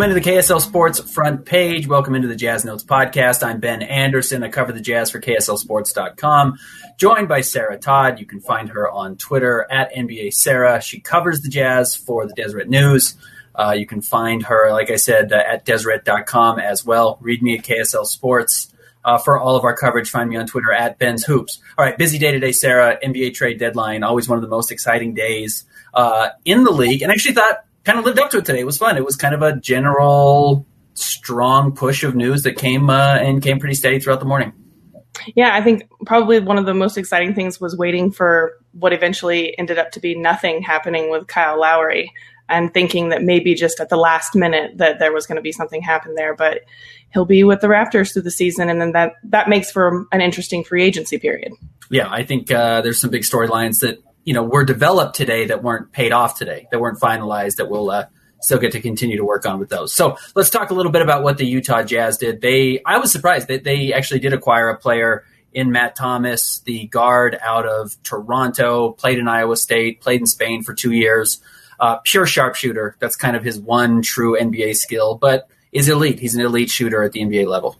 Welcome into the KSL Sports front page. Welcome into the Jazz Notes podcast. I'm Ben Anderson. I cover the Jazz for KSLSports.com. Joined by Sarah Todd. You can find her on Twitter at NBA Sarah. She covers the Jazz for the Deseret News. Uh, you can find her, like I said, uh, at Deseret.com as well. Read me at KSL Sports. Uh, for all of our coverage, find me on Twitter at Ben's Hoops. All right, busy day today, Sarah. NBA trade deadline, always one of the most exciting days uh, in the league. And I actually thought kind of lived up to it today. It was fun. It was kind of a general strong push of news that came uh, and came pretty steady throughout the morning. Yeah, I think probably one of the most exciting things was waiting for what eventually ended up to be nothing happening with Kyle Lowry and thinking that maybe just at the last minute that there was going to be something happen there, but he'll be with the Raptors through the season, and then that that makes for an interesting free agency period. Yeah, I think uh, there's some big storylines that you know were developed today that weren't paid off today, that weren't finalized, that we'll uh, still get to continue to work on with those. So let's talk a little bit about what the Utah Jazz did. They, I was surprised that they actually did acquire a player in Matt Thomas, the guard out of Toronto, played in Iowa State, played in Spain for two years. Uh, pure sharpshooter. That's kind of his one true NBA skill, but is elite. He's an elite shooter at the NBA level.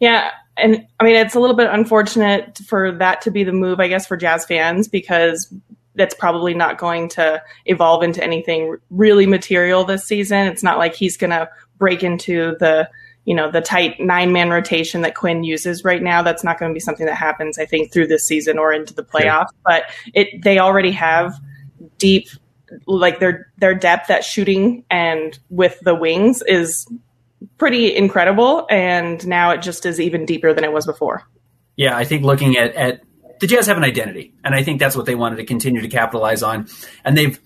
Yeah, and I mean it's a little bit unfortunate for that to be the move, I guess, for Jazz fans because that's probably not going to evolve into anything really material this season. It's not like he's going to break into the you know the tight nine man rotation that Quinn uses right now. That's not going to be something that happens, I think, through this season or into the playoffs. But it they already have deep like their their depth at shooting and with the wings is pretty incredible and now it just is even deeper than it was before. Yeah i think looking at, at the jazz have an identity and i think that's what they wanted to continue to capitalize on. And they've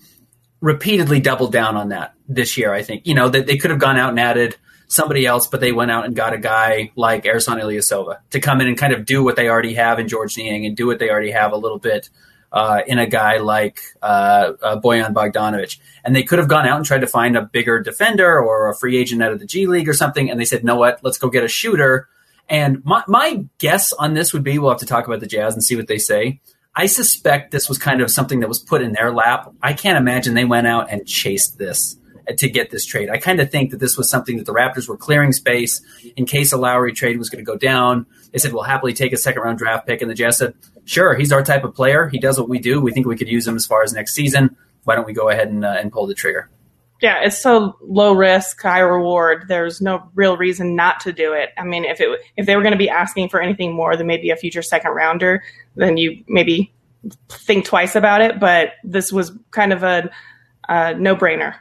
repeatedly doubled down on that this year i think. You know that they could have gone out and added somebody else but they went out and got a guy like ersan ilyasova to come in and kind of do what they already have in george niang and do what they already have a little bit uh, in a guy like uh, uh, Bojan Bogdanovic. And they could have gone out and tried to find a bigger defender or a free agent out of the G League or something. And they said, "No, what? Let's go get a shooter. And my, my guess on this would be we'll have to talk about the Jazz and see what they say. I suspect this was kind of something that was put in their lap. I can't imagine they went out and chased this to get this trade. I kind of think that this was something that the Raptors were clearing space in case a Lowry trade was going to go down. They said, we'll happily take a second round draft pick. And the Jazz said, sure, he's our type of player. He does what we do. We think we could use him as far as next season. Why don't we go ahead and, uh, and pull the trigger? Yeah, it's so low risk, high reward. There's no real reason not to do it. I mean, if it if they were going to be asking for anything more than maybe a future second rounder, then you maybe think twice about it. But this was kind of a, no brainer.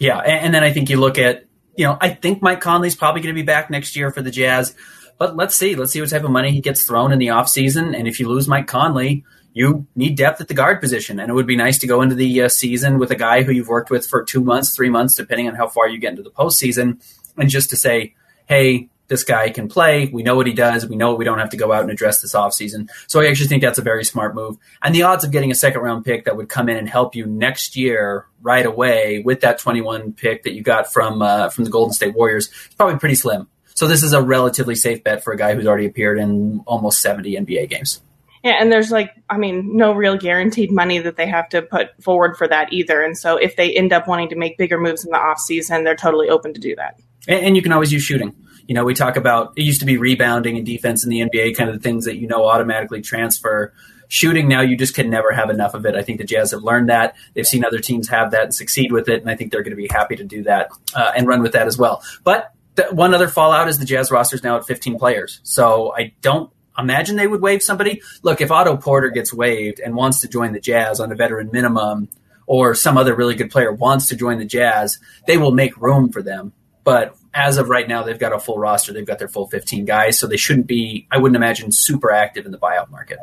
Yeah, and, and then I think you look at you know I think Mike Conley's probably going to be back next year for the Jazz. But let's see. Let's see what type of money he gets thrown in the offseason. And if you lose Mike Conley, you need depth at the guard position. And it would be nice to go into the uh, season with a guy who you've worked with for two months, three months, depending on how far you get into the postseason. And just to say, hey, this guy can play. We know what he does. We know we don't have to go out and address this offseason. So I actually think that's a very smart move. And the odds of getting a second round pick that would come in and help you next year right away with that 21 pick that you got from uh, from the Golden State Warriors is probably pretty slim. So this is a relatively safe bet for a guy who's already appeared in almost 70 NBA games. Yeah, and there's like, I mean, no real guaranteed money that they have to put forward for that either. And so if they end up wanting to make bigger moves in the off season, they're totally open to do that. And, and you can always use shooting. You know, we talk about it used to be rebounding and defense in the NBA, kind of the things that you know automatically transfer. Shooting now, you just can never have enough of it. I think the Jazz have learned that. They've seen other teams have that and succeed with it, and I think they're going to be happy to do that uh, and run with that as well. But one other fallout is the Jazz roster is now at 15 players. So I don't imagine they would waive somebody. Look, if Otto Porter gets waived and wants to join the Jazz on a veteran minimum, or some other really good player wants to join the Jazz, they will make room for them. But as of right now, they've got a full roster. They've got their full 15 guys, so they shouldn't be, I wouldn't imagine, super active in the buyout market.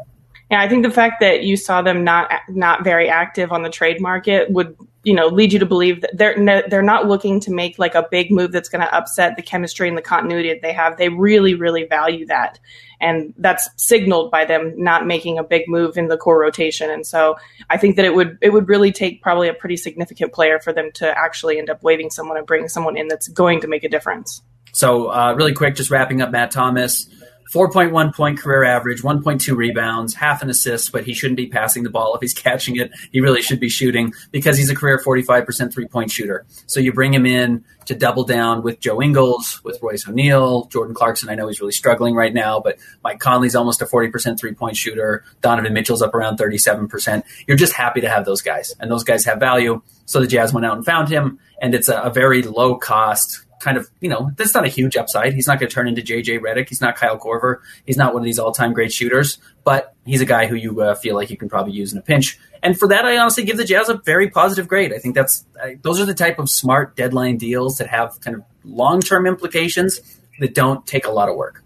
Yeah, I think the fact that you saw them not not very active on the trade market would you know lead you to believe that they're they're not looking to make like a big move that's going to upset the chemistry and the continuity that they have. They really really value that, and that's signaled by them not making a big move in the core rotation. And so I think that it would it would really take probably a pretty significant player for them to actually end up waiving someone and bringing someone in that's going to make a difference. So uh, really quick, just wrapping up Matt Thomas. 4.1 point career average, 1.2 rebounds, half an assist, but he shouldn't be passing the ball if he's catching it. He really should be shooting because he's a career 45% three point shooter. So you bring him in to double down with Joe Ingles, with Royce O'Neale, Jordan Clarkson. I know he's really struggling right now, but Mike Conley's almost a 40% three point shooter. Donovan Mitchell's up around 37%. You're just happy to have those guys, and those guys have value. So the Jazz went out and found him, and it's a, a very low cost kind of, you know, that's not a huge upside. He's not going to turn into JJ Redick. He's not Kyle Korver. He's not one of these all time great shooters, but he's a guy who you uh, feel like you can probably use in a pinch. And for that, I honestly give the Jazz a very positive grade. I think that's I, those are the type of smart deadline deals that have kind of long term implications that don't take a lot of work.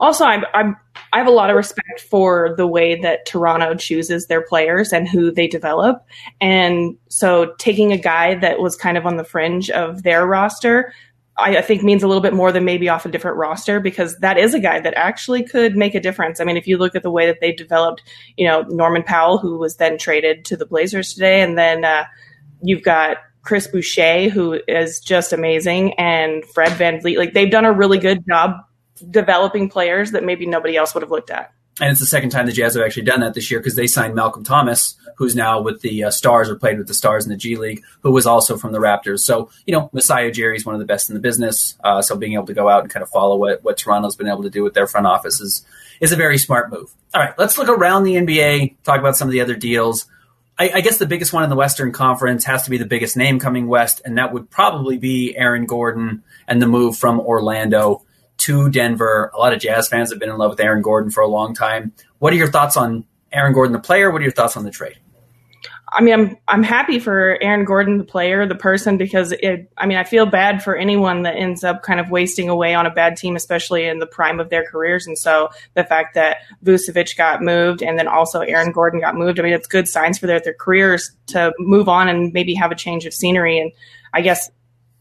Also, I'm, I'm I have a lot of respect for the way that Toronto chooses their players and who they develop. And so taking a guy that was kind of on the fringe of their roster I, I, think means a little bit more than maybe off a different roster because that is a guy that actually could make a difference. I mean, if you look at the way that they developed, you know, Norman Powell, who was then traded to the Blazers today, and then uh, you've got Chris Boucher, who is just amazing, and Fred VanVleet. Like they've done a really good job developing players that maybe nobody else would have looked at. And it's the second time the Jazz have actually done that this year because they signed Malcolm Thomas, who's now with the uh, Stars or played with the Stars in the G League, who was also from the Raptors. So, you know, Masai Ujiri is one of the best in the business. Uh, so being able to go out and kind of follow what, what Toronto's been able to do with their front office is, is a very smart move. All right, let's look around the NBA, talk about some of the other deals. I, I guess the biggest one in the Western Conference has to be the biggest name coming west, and that would probably be Aaron Gordon and the move from Orlando to Denver. A lot of Jazz fans have been in love with Aaron Gordon for a long time. What are your thoughts on Aaron Gordon, the player? What are your thoughts on the trade? I mean, I'm I'm happy for Aaron Gordon, the player, the person, because it. I mean, I feel bad for anyone that ends up kind of wasting away on a bad team, especially in the prime of their careers. And so the fact that Vucevic got moved and then also Aaron Gordon got moved, I mean, it's good signs for their their careers to move on and maybe have a change of scenery. And I guess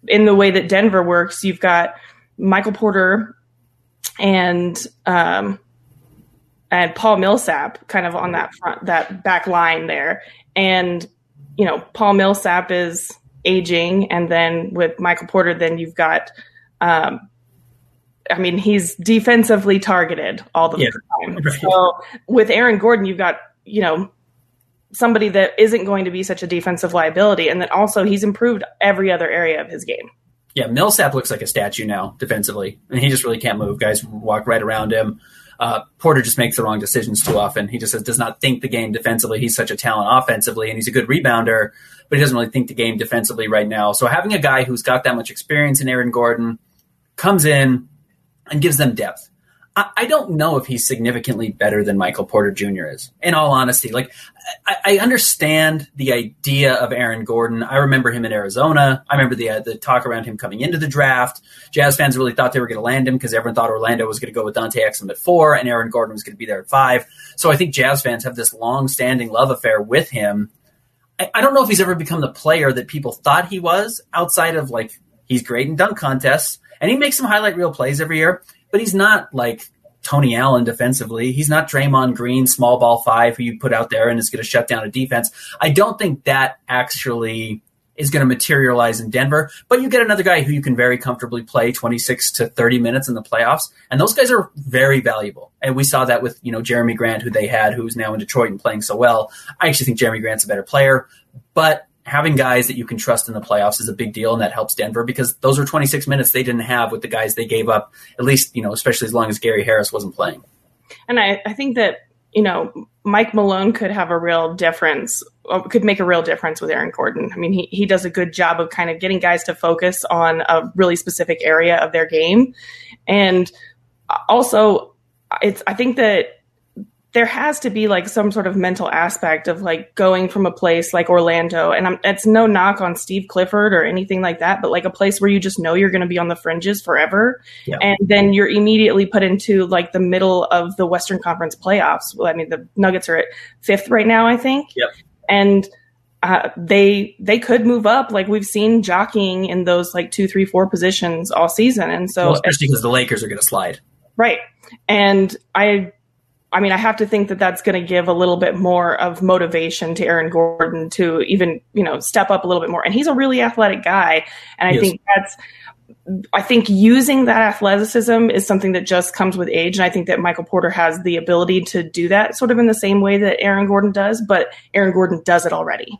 in the way that Denver works, you've got Michael Porter and um, and Paul Millsap kind of on that front that back line there. And you know, Paul Millsap is aging, and then with Michael Porter, then you've got. Um, I mean, he's defensively targeted all the yeah. time. So with Aaron Gordon, you've got you know somebody that isn't going to be such a defensive liability, and then also he's improved every other area of his game. Yeah, Millsap looks like a statue now defensively, and he just really can't move. Guys walk right around him. Uh, Porter just makes the wrong decisions too often. He just does not think the game defensively. He's such a talent offensively, and he's a good rebounder, but he doesn't really think the game defensively right now. So having a guy who's got that much experience in Aaron Gordon comes in and gives them depth. I, don't know if he's significantly better than Michael Porter Jr. is. In all honesty, like I, I, understand the idea of Aaron Gordon. I remember him in Arizona. I remember the uh, the talk around him coming into the draft. Jazz fans really thought they were going to land him because everyone thought Orlando was going to go with Dante Exum at four, and Aaron Gordon was going to be there at five. So I think Jazz fans have this long-standing love affair with him. I, I don't know if he's ever become the player that people thought he was. Outside of like he's great in dunk contests, and he makes some highlight reel plays every year but he's not like Tony Allen defensively. He's not Draymond Green, small ball five, who you put out there and is going to shut down a defense. I don't think that actually is going to materialize in Denver. But you get another guy who you can very comfortably play 26 to 30 minutes in the playoffs. And those guys are very valuable. And we saw that with, you know, Jerami Grant, who they had, who's now in Detroit and playing so well. I actually think Jerami Grant's a better player. But having guys that you can trust in the playoffs is a big deal, and that helps Denver because those were 26 minutes they didn't have with the guys they gave up. At least you know, especially as long as Gary Harris wasn't playing. And I, I think that you know Mike Malone could have a real difference, uh, could make a real difference with Aaron Gordon. I mean, he he does a good job of kind of getting guys to focus on a really specific area of their game, and also it's I think that there has to be like some sort of mental aspect of like going from a place like Orlando, and I'm, it's no knock on Steve Clifford or anything like that, but like a place where you just know you're going to be on the fringes forever, yeah. and then you're immediately put into like the middle of the Western Conference playoffs. Well, I mean, the Nuggets are at fifth right now, I think, yep. and uh, they they could move up like we've seen jockeying in those like two, three, four positions all season, and so well, especially because the Lakers are going to slide, right? And I I mean, I have to think that that's going to give a little bit more of motivation to Aaron Gordon to even, you know, step up a little bit more. And he's a really athletic guy. And I yes. think that's, I think using that athleticism is something that just comes with age. And I think that Michael Porter has the ability to do that sort of in the same way that Aaron Gordon does, but Aaron Gordon does it already.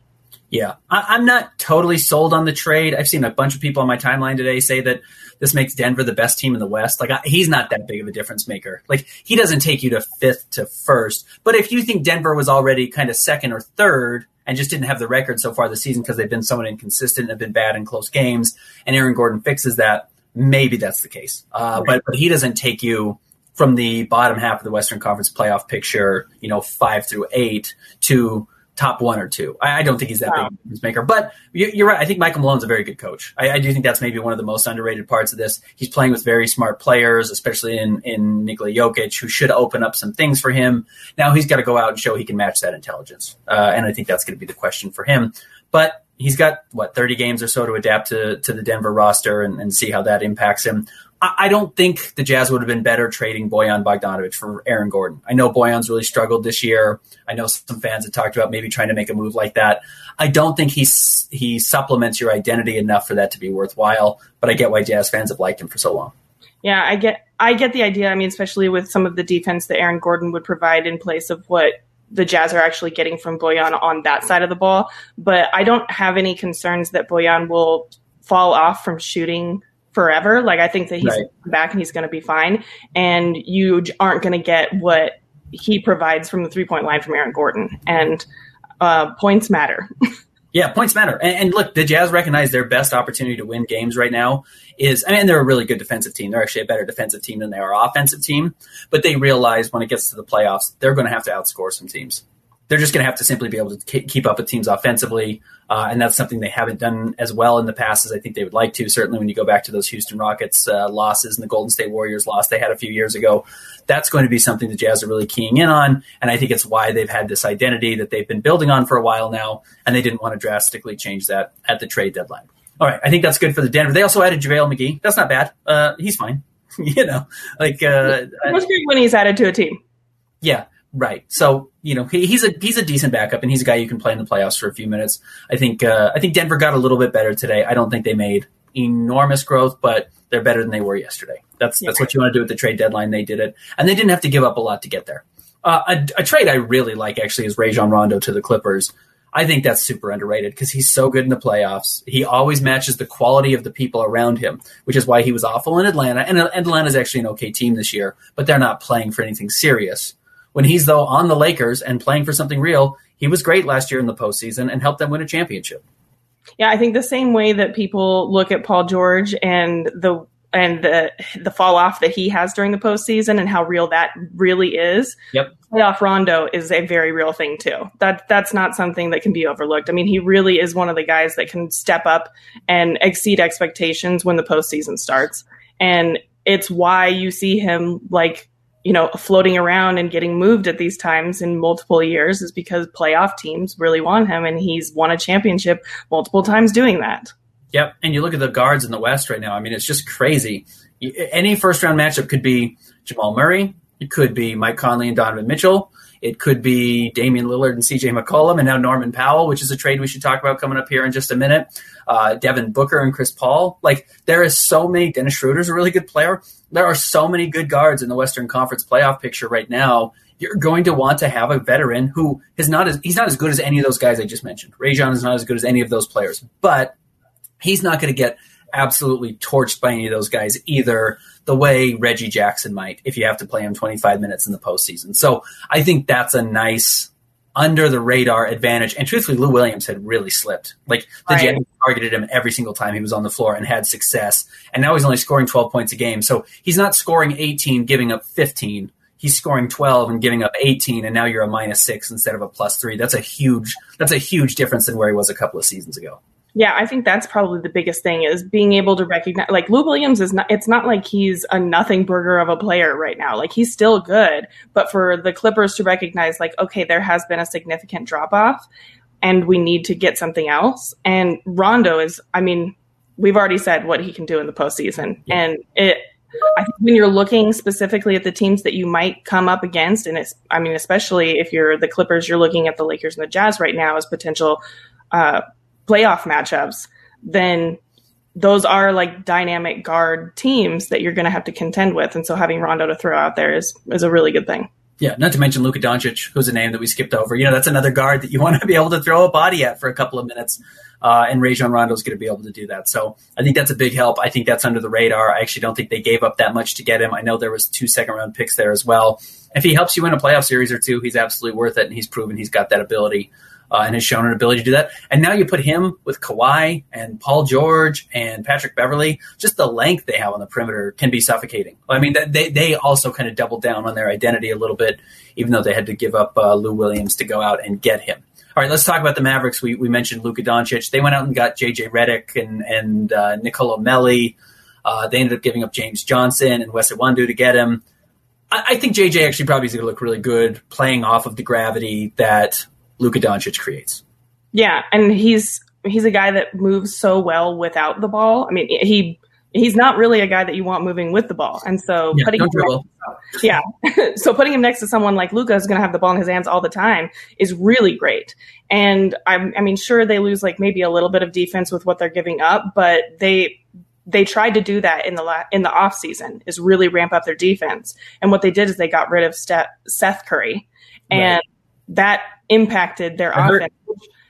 Yeah, I, am not totally sold on the trade. I've seen a bunch of people on my timeline today say that this makes Denver the best team in the West. Like I, he's not that big of a difference maker. Like he doesn't take you to fifth to first. But if you think Denver was already kind of second or third and just didn't have the record so far this season because they've been somewhat inconsistent and have been bad in close games, and Aaron Gordon fixes that, maybe that's the case. Uh, but but he doesn't take you from the bottom half of the Western Conference playoff picture, you know, five through eight to top one or two. I, I don't think he's that wow. big a difference maker, but you, are right. I think Michael Malone's a very good coach. I, I, do think that's maybe one of the most underrated parts of this. He's playing with very smart players, especially in in Nikola Jokic, who should open up some things for him. Now he's got to go out and show he can match that intelligence, uh, and I think that's going to be the question for him. But he's got what 30 games or so to adapt to to the Denver roster and, and see how that impacts him. I don't think the Jazz would have been better trading Bojan Bogdanovich for Aaron Gordon. I know Bojan's really struggled this year. I know some fans have talked about maybe trying to make a move like that. I don't think he's he supplements your identity enough for that to be worthwhile. But I get why Jazz fans have liked him for so long. Yeah, I get I get the idea. I mean, especially with some of the defense that Aaron Gordon would provide in place of what the Jazz are actually getting from Bojan on that side of the ball. But I don't have any concerns that Bojan will fall off from shooting forever. Like I think that he's right. back and he's going to be fine. And you aren't going to get what he provides from the three point line from Aaron Gordon. And uh, points matter. yeah, points matter. And, and, look, the Jazz recognize their best opportunity to win games right now is. I mean, they're a really good defensive team. They're actually a better defensive team than they are offensive team. But they realize when it gets to the playoffs, they're going to have to outscore some teams they're just going to have to simply be able to keep up with teams offensively. Uh, and that's something they haven't done as well in the past as I think they would like to. Certainly, when you go back to those Houston Rockets uh, losses and the Golden State Warriors loss they had a few years ago, that's going to be something the Jazz are really keying in on. And I think it's why they've had this identity that they've been building on for a while now, and they didn't want to drastically change that at the trade deadline. All right, I think that's good for the Denver. They also added JaVale McGee. That's not bad. Uh, he's fine. you know, like uh, it was great when he's added to a team. Yeah, Right. So you know he, he's a he's a decent backup, and he's a guy you can play in the playoffs for a few minutes. I think uh, I think Denver got a little bit better today. I don't think they made enormous growth, but they're better than they were yesterday. That's yeah. that's what you want to do at the trade deadline. They did it, and they didn't have to give up a lot to get there. Uh, a, a, trade I really like actually is Rajon Rondo to the Clippers. I think that's super underrated because he's so good in the playoffs. He always matches the quality of the people around him, which is why he was awful in Atlanta. And, and Atlanta's actually an okay team this year, but they're not playing for anything serious. When he's though on the Lakers and playing for something real, he was great last year in the postseason and helped them win a championship. Yeah, I think the same way that people look at Paul George and the and the the fall off that he has during the postseason and how real that really is. Yep. Playoff Rondo is a very real thing too. That that's not something that can be overlooked. I mean, he really is one of the guys that can step up and exceed expectations when the postseason starts. And it's why you see him like you know, floating around and getting moved at these times in multiple years is because playoff teams really want him and he's won a championship multiple times doing that. Yep. And you look at the guards in the West right now. I mean, it's just crazy. Any first round matchup could be Jamal Murray. It could be Mike Conley and Donovan Mitchell. It could be Damian Lillard and CJ McCollum and now Norman Powell, which is a trade we should talk about coming up here in just a minute. Uh, Devin Booker and Chris Paul. Like there is so many. Dennis Schroeder's a really good player. There are so many good guards in the Western Conference playoff picture right now. you're going to want to have a veteran who is not as he's not as good as any of those guys I just mentioned. Rajon is not as good as any of those players, but he's not going to get absolutely torched by any of those guys either the way Reggie Jackson might if you have to play him 25 minutes in the postseason. So I think that's a nice under the radar advantage. And truthfully, Lou Williams had really slipped. Like the right. Jets targeted him every single time he was on the floor and had success. And now he's only scoring 12 points a game. So he's not scoring 18, giving up 15. He's scoring 12 and giving up 18, and now you're a minus six instead of a plus three. That's a huge. That's a huge difference than where he was a couple of seasons ago. Yeah, I think that's probably the biggest thing is being able to recognize like Lou Williams is not it's not like he's a nothing burger of a player right now. Like he's still good, but for the Clippers to recognize like okay, there has been a significant drop off and we need to get something else. And Rondo is I mean, we've already said what he can do in the postseason. Yeah. And it I think when you're looking specifically at the teams that you might come up against, and it's, I mean, especially if you're the Clippers, you're looking at the Lakers and the Jazz right now as potential uh, playoff matchups, then those are like dynamic guard teams that you're going to have to contend with. And so having Rondo to throw out there is is a really good thing. Yeah, not to mention Luka Doncic, who's a name that we skipped over. You know, that's another guard that you want to be able to throw a body at for a couple of minutes. Uh, and Rajon Rondo is going to be able to do that. So I think that's a big help. I think that's under the radar. I actually don't think they gave up that much to get him. I know there was two second round picks there as well. If he helps you win a playoff series or two, he's absolutely worth it, and he's proven he's got that ability uh, and has shown an ability to do that. And now you put him with Kawhi and Paul George and Patrick Beverley. Just the length they have on the perimeter can be suffocating. I mean, they they also kind of doubled down on their identity a little bit, even though they had to give up uh, Lou Williams to go out and get him. All right, let's talk about the Mavericks. We, we mentioned Luka Doncic. They went out and got JJ Redick and and uh, Nicolo Melli. Uh, they ended up giving up James Johnson and Wes Iwundu to get him. I, I think JJ actually probably is going to look really good playing off of the gravity that Luka Doncic creates. Yeah, and he's he's a guy that moves so well without the ball. I mean, he he's not really a guy that you want moving with the ball. And so yeah, putting him next, yeah, so putting him next to someone like Luka is going to have the ball in his hands all the time is really great. And I'm, I mean, sure they lose like maybe a little bit of defense with what they're giving up, but they they tried to do that in the la- in the off season is really ramp up their defense. And what they did is they got rid of Seth Curry, and right. that impacted their offense.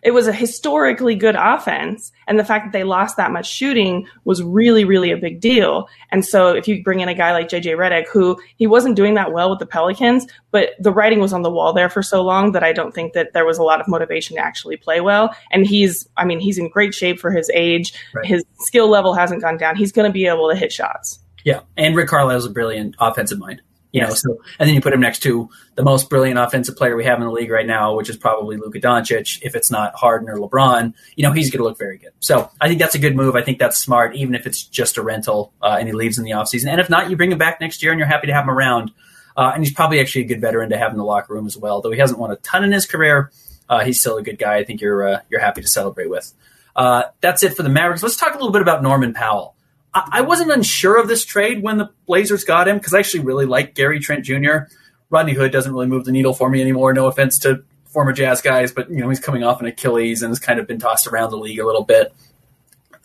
It was a historically good offense, and the fact that they lost that much shooting was really, really a big deal. And so, if you bring in a guy like JJ Redick, who he wasn't doing that well with the Pelicans, but the writing was on the wall there for so long that I don't think that there was a lot of motivation to actually play well. And he's, I mean, he's in great shape for his age. Right. His skill level hasn't gone down. He's going to be able to hit shots. Yeah, and Rick Carlisle's a brilliant offensive mind. You know, so and then you put him next to the most brilliant offensive player we have in the league right now, which is probably Luka Doncic. If it's not Harden or LeBron, you know, he's going to look very good. So I think that's a good move. I think that's smart, even if it's just a rental uh, and he leaves in the offseason. And if not, you bring him back next year and you're happy to have him around. Uh, and he's probably actually a good veteran to have in the locker room as well. Though he hasn't won a ton in his career, uh, he's still a good guy. I think you're uh, you're happy to celebrate with. Uh, that's it for the Mavericks. Let's talk a little bit about Norman Powell. I wasn't unsure of this trade when the Blazers got him because I actually really like Gary Trent Jr. Rodney Hood doesn't really move the needle for me anymore. No offense to former Jazz guys, but you know he's coming off an Achilles and has kind of been tossed around the league a little bit.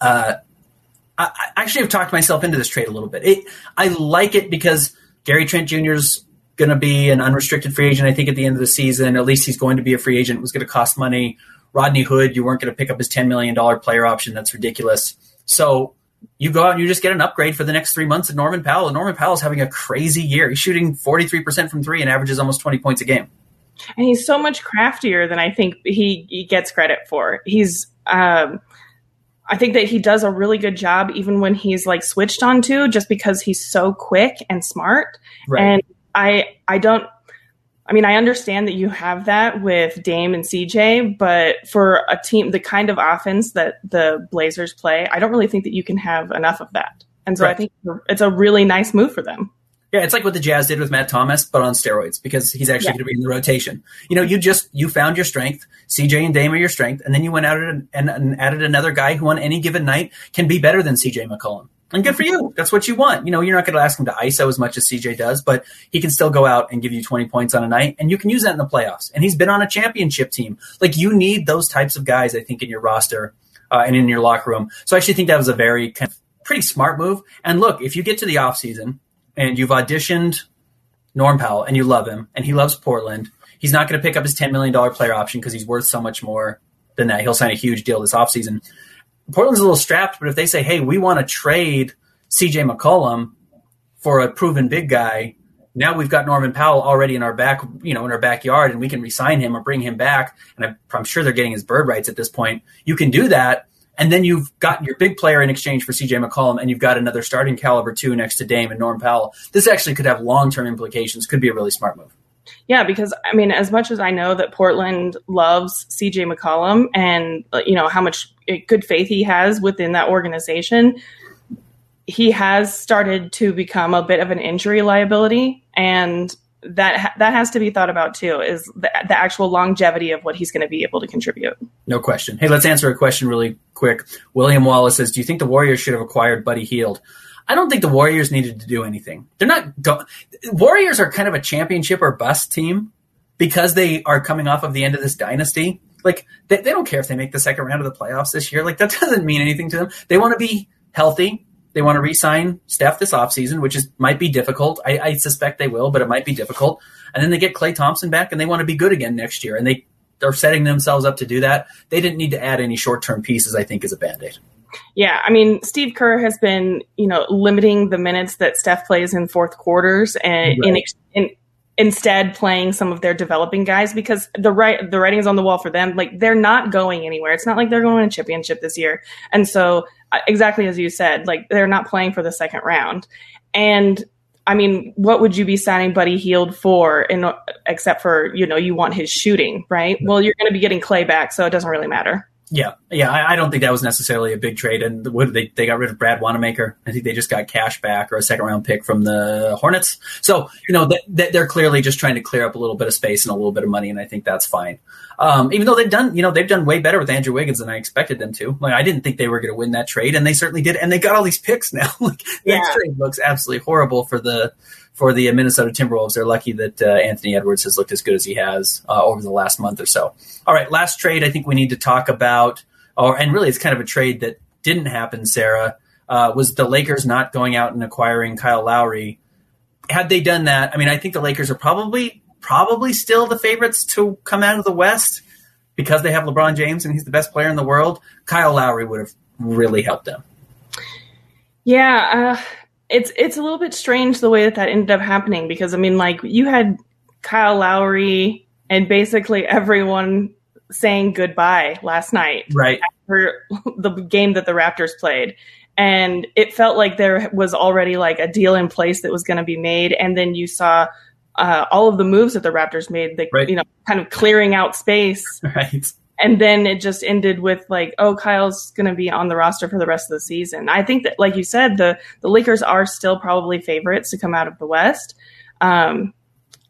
Uh, I, I actually have talked myself into this trade a little bit. It, I like it because Gary Trent Jr. is going to be an unrestricted free agent. I think at the end of the season, at least he's going to be a free agent. It was going to cost money. Rodney Hood, you weren't going to pick up his ten million dollar player option. That's ridiculous. So you go out and you just get an upgrade for the next three months of Norman Powell. And Norman Powell's having a crazy year. He's shooting 43% from three and averages almost 20 points a game. And he's so much craftier than I think he, he gets credit for. He's, um, I think that he does a really good job even when he's like switched on to just because he's so quick and smart. Right. And I, I don't, I mean, I understand that you have that with Dame and CJ, but for a team, the kind of offense that the Blazers play, I don't really think that you can have enough of that. And so right. I think it's a really nice move for them. Yeah, it's like what the Jazz did with Matt Thomas, but on steroids because he's actually yeah. going to be in the rotation. You know, you just you found your strength. CJ and Dame are your strength, and then you went out and, and, and added another guy who, on any given night, can be better than CJ McCollum. And good for you. That's what you want. You know, you're not going to ask him to ISO as much as CJ does, but he can still go out and give you 20 points on a night, and you can use that in the playoffs. And he's been on a championship team. Like you need those types of guys, I think, in your roster uh, and in your locker room. So I actually think that was a very kind of pretty smart move. And look, if you get to the offseason and you've auditioned Norm Powell and you love him and he loves Portland, he's not going to pick up his $10 million player option because he's worth so much more than that. He'll sign a huge deal this offseason. Portland's a little strapped, but if they say, hey, we want to trade CJ McCollum for a proven big guy, now we've got Norman Powell already in our back, you know, in our backyard, and we can resign him or bring him back. And I'm, sure they're getting his bird rights at this point. You can do that, and then you've got your big player in exchange for CJ McCollum, and you've got another starting caliber two next to Dame and Norm Powell. This actually could have long term implications. Could be a really smart move. Yeah, because I mean, as much as I know that Portland loves CJ McCollum and uh, you know how much good faith he has within that organization, he has started to become a bit of an injury liability, and that that has to be thought about too. Is the, the actual longevity of what he's going to be able to contribute? No question. Hey, let's answer a question really quick. William Wallace says, "Do you think the Warriors should have acquired Buddy Hield?" I don't think the Warriors needed to do anything. They're not. Go- Warriors are kind of a championship or bust team because they are coming off of the end of this dynasty. Like they, they don't care if they make the second round of the playoffs this year. Like that doesn't mean anything to them. They want to be healthy. They want to re-sign Steph this offseason, which is might be difficult. I, I suspect they will, but it might be difficult. And then they get Klay Thompson back, and they want to be good again next year. And they are setting themselves up to do that. They didn't need to add any short-term pieces. I think as a band-aid. Yeah, I mean, Steve Kerr has been, you know, limiting the minutes that Steph plays in fourth quarters and right. in, in, instead playing some of their developing guys because the right the writing is on the wall for them. Like they're not going anywhere. It's not like they're going to a championship this year. And so, uh, exactly as you said, like they're not playing for the second round. And I mean, what would you be signing Buddy Hield for, in, except for you know you want his shooting, right? Well, you're going to be getting Klay back, so it doesn't really matter. Yeah, yeah, I, I, don't think that was necessarily a big trade. And what they they got rid of Brad Wanamaker. I think they just got cash back or a second round pick from the Hornets. So you know they're clearly just trying to clear up a little bit of space and a little bit of money, and I think that's fine. Um, even though they've done you know they've done way better with Andrew Wiggins than I expected them to. Like I didn't think they were going to win that trade, and they certainly did. And they got all these picks now. like yeah. that trade looks absolutely horrible for the for the Minnesota Timberwolves. They're lucky that uh, Anthony Edwards has looked as good as he has uh, over the last month or so. All right, last trade I think we need to talk about or and really it's kind of a trade that didn't happen. Sarah uh, was the Lakers not going out and acquiring Kyle Lowry. Had they done that, I mean, I think the Lakers are probably probably still the favorites to come out of the West because they have LeBron James and he's the best player in the world. Kyle Lowry would have really helped them. Yeah, uh, it's it's a little bit strange the way that that ended up happening because I mean, like you had Kyle Lowry and basically everyone saying goodbye last night. Right. After the game that the Raptors played. And it felt like there was already like a deal in place that was going to be made. And then you saw uh, all of the moves that the Raptors made, the, right. you know, kind of clearing out space. Right. And then it just ended with like, oh, Kyle's going to be on the roster for the rest of the season. I think that, like you said, the the Lakers are still probably favorites to come out of the West. Um,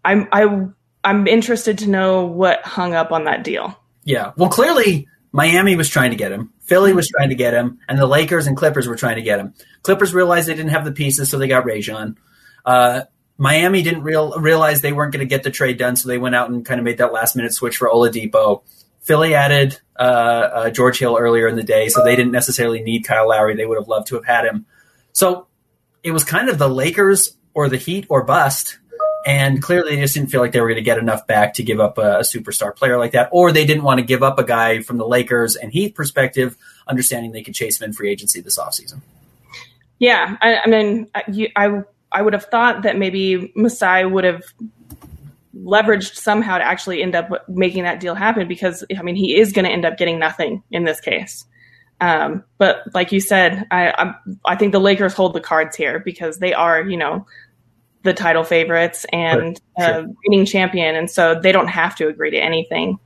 I'm I I'm interested to know what hung up on that deal. Yeah. Well, clearly Miami was trying to get him. Philly was trying to get him, and the Lakers and Clippers were trying to get him. Clippers realized they didn't have the pieces, so they got Rajon. Uh, Miami didn't real, realize they weren't going to get the trade done, so they went out and kind of made that last minute switch for Oladipo. Philly added uh, uh, George Hill earlier in the day, so they didn't necessarily need Kyle Lowry. They would have loved to have had him. So it was kind of the Lakers or the Heat or bust and clearly they just didn't feel like they were going to get enough back to give up a, a, superstar player like that, or they didn't want to give up a guy from the Lakers and Heat perspective, understanding they could chase him in free agency this offseason. Yeah, I, I mean, I, I, I would have thought that maybe Masai would have leveraged somehow to actually end up making that deal happen because I mean he is going to end up getting nothing in this case. Um, but like you said, I, I, I think the Lakers hold the cards here because they are you know the title favorites and right. sure. reigning champion, and so they don't have to agree to anything.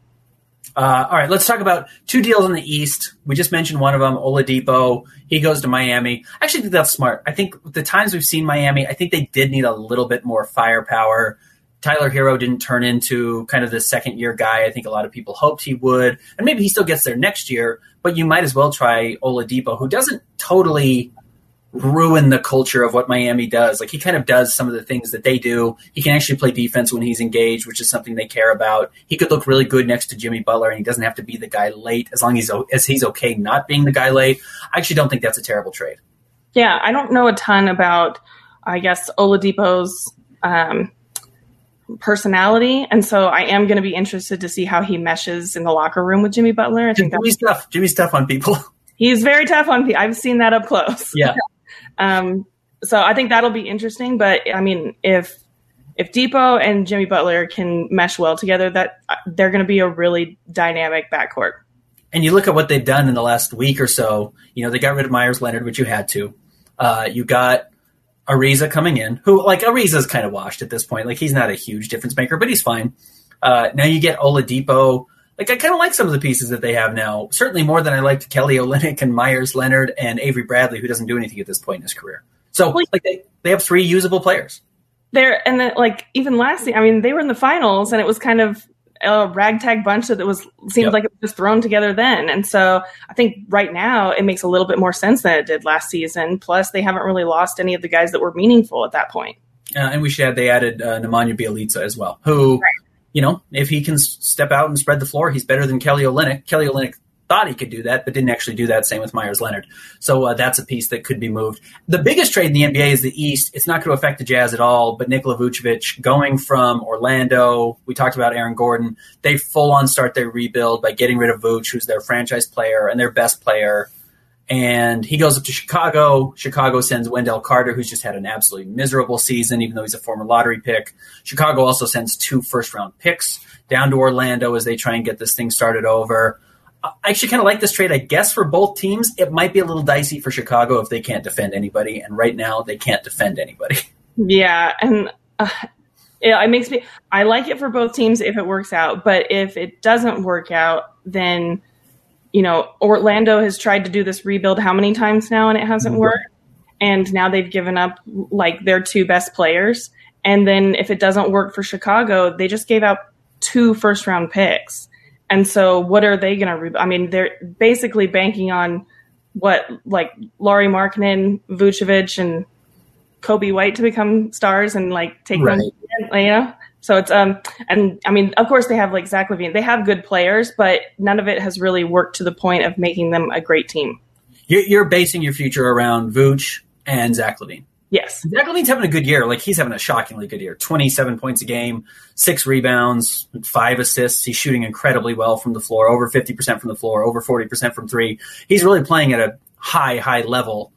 Uh, all right, let's talk about two deals in the East. We just mentioned one of them, Oladipo. He goes to Miami. I actually think that's smart. I think the times we've seen Miami, I think they did need a little bit more firepower. Tyler Herro didn't turn into kind of the second year guy. I think a lot of people hoped he would, and maybe he still gets there next year. But you might as well try Oladipo, who doesn't totally ruin the culture of what Miami does. Like he kind of does some of the things that they do. He can actually play defense when he's engaged, which is something they care about. He could look really good next to Jimmy Butler, and he doesn't have to be the guy late as long as he's, as he's okay not being the guy late. I actually don't think that's a terrible trade. Yeah, I don't know a ton about, I guess Oladipo's um, personality, and so I am going to be interested to see how he meshes in the locker room with Jimmy Butler. I think Jimmy's tough. Jimmy's tough on people. He's very tough on people. I've seen that up close. Yeah. um, so I think that'll be interesting. But I mean, if if Dipo and Jimmy Butler can mesh well together, that they're going to be a really dynamic backcourt. And you look at what they've done in the last week or so. You know, they got rid of Meyers Leonard, which you had to. Uh, you got Ariza coming in, who like Ariza's kind of washed at this point. Like he's not a huge difference maker, but he's fine. Uh, now you get Oladipo. Like I kind of like some of the pieces that they have now. Certainly more than I liked Kelly Olynyk and Meyers Leonard and Avery Bradley, who doesn't do anything at this point in his career. So like they, they have three usable players. There and then like even last I mean they were in the finals and it was kind of a ragtag bunch that was seemed yep. like it was just thrown together then. And so I think right now it makes a little bit more sense than it did last season. Plus, they haven't really lost any of the guys that were meaningful at that point. Uh, and we should add they added uh, Nemanja Bjelica as well, who, right. you know, if he can step out and spread the floor, he's better than Kelly Olynyk. Kelly Olynyk thought he could do that, but didn't actually do that. Same with Meyers Leonard. So uh, that's a piece that could be moved. The biggest trade in the NBA is the East. It's not going to affect the Jazz at all, but Nikola Vucevic going from Orlando, we talked about Aaron Gordon, they full on start their rebuild by getting rid of Vuce, who's their franchise player and their best player. And he goes up to Chicago. Chicago sends Wendell Carter, who's just had an absolutely miserable season, even though he's a former lottery pick. Chicago also sends two first round picks down to Orlando as they try and get this thing started over. I actually kind of like this trade. I guess for both teams, it might be a little dicey for Chicago if they can't defend anybody, and right now they can't defend anybody. Yeah, and uh, it, it makes me. I like it for both teams if it works out, but if it doesn't work out, then you know Orlando has tried to do this rebuild how many times now, and it hasn't mm-hmm. worked. And now they've given up like their two best players. And then if it doesn't work for Chicago, they just gave out two first round picks and so, what are they going to? Re- I mean, they're basically banking on what, like Lauri Markkanen, Vucevic, and Coby White to become stars and like take right. them, you know. So it's um, and I mean, of course, they have like Zach LaVine. They have good players, but none of it has really worked to the point of making them a great team. You're basing your future around Vooch and Zach LaVine. Yes. Zach LaVine's having a good year. Like he's having a shockingly good year. 27 points a game, six rebounds, five assists. He's shooting incredibly well from the floor, over 50% from the floor, over 40% from three. He's really playing at a high, high level.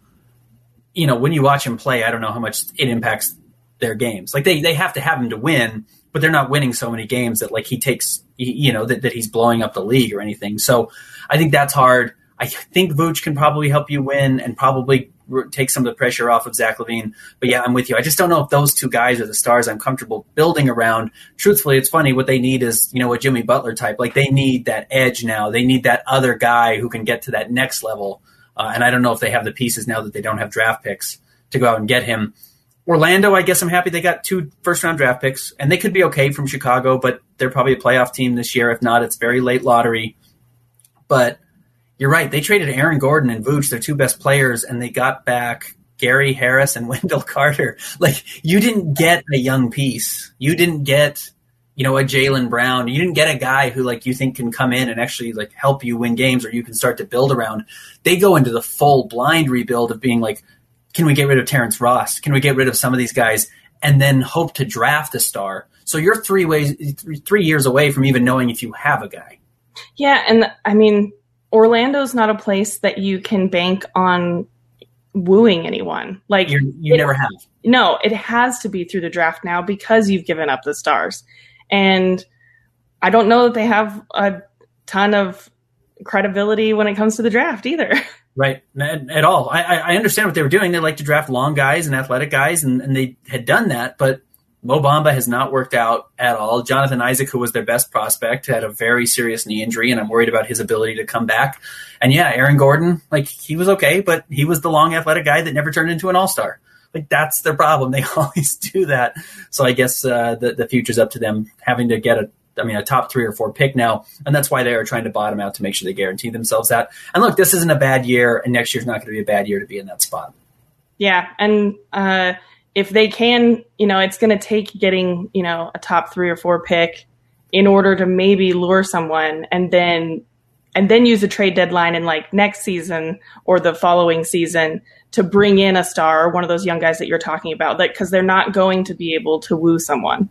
You know, when you watch him play, I don't know how much it impacts their games. Like they, they have to have him to win, but they're not winning so many games that like he takes, you know, that, that he's blowing up the league or anything. So I think that's hard. I think Vooch can probably help you win and probably take some of the pressure off of Zach LaVine. But yeah, I'm with you. I just don't know if those two guys are the stars I'm comfortable building around. Truthfully, it's funny. What they need is, you know, a Jimmy Butler type. Like they need that edge now. They need that other guy who can get to that next level. Uh, and I don't know if they have the pieces now that they don't have draft picks to go out and get him. Orlando, I guess I'm happy they got two first round draft picks, and they could be okay from Chicago, but they're probably a playoff team this year. If not, it's very late lottery. But you're right. They traded Aaron Gordon and Vooch, their two best players, and they got back Gary Harris and Wendell Carter. Like you didn't get a young piece. You didn't get, you know, a Jaylen Brown. You didn't get a guy who like you think can come in and actually like help you win games or you can start to build around. They go into the full blind rebuild of being like, can we get rid of Terrence Ross? Can we get rid of some of these guys and then hope to draft a star? So you're three ways, three years away from even knowing if you have a guy. Yeah, and I mean, Orlando's not a place that you can bank on wooing anyone. Like You're, you it, never have. No, it has to be through the draft now because you've given up the stars. And I don't know that they have a ton of credibility when it comes to the draft either. Right, at, at all. I, I understand what they were doing. They like to draft long guys and athletic guys, and, and they had done that. But Mo Bamba has not worked out at all. Jonathan Isaac, who was their best prospect, had a very serious knee injury, and I'm worried about his ability to come back. And yeah, Aaron Gordon, like he was okay, but he was the long athletic guy that never turned into an all star. Like that's their problem. They always do that. So I guess uh, the the future's up to them having to get a I mean, a top three or four pick now, and that's why they are trying to bottom out to make sure they guarantee themselves that. And look, this isn't a bad year, and next year's not going to be a bad year to be in that spot. Yeah, and uh, if they can, you know, it's going to take getting, you know, a top three or four pick in order to maybe lure someone and then and then use a trade deadline in like next season or the following season to bring in a star or one of those young guys that you're talking about like because they're not going to be able to woo someone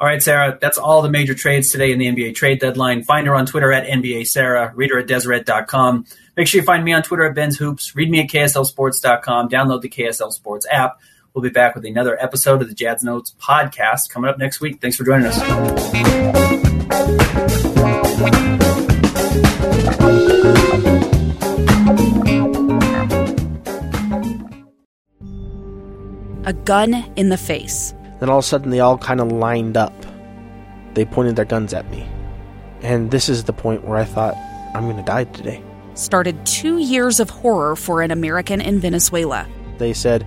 All right, Sarah, that's all the major trades today in the NBA trade deadline. Find her on Twitter at NBA Sarah, read her at Deseret.com. Make sure you find me on Twitter at Ben's Hoops, read me at KSLSports.com, download the KSL Sports app. We'll be back with another episode of the Jazz Notes podcast coming up next week. Thanks for joining us. A gun in the face. Then all of a sudden, they all kind of lined up. They pointed their guns at me. And this is the point where I thought, I'm going to die today. Started two years of horror for an American in Venezuela. They said,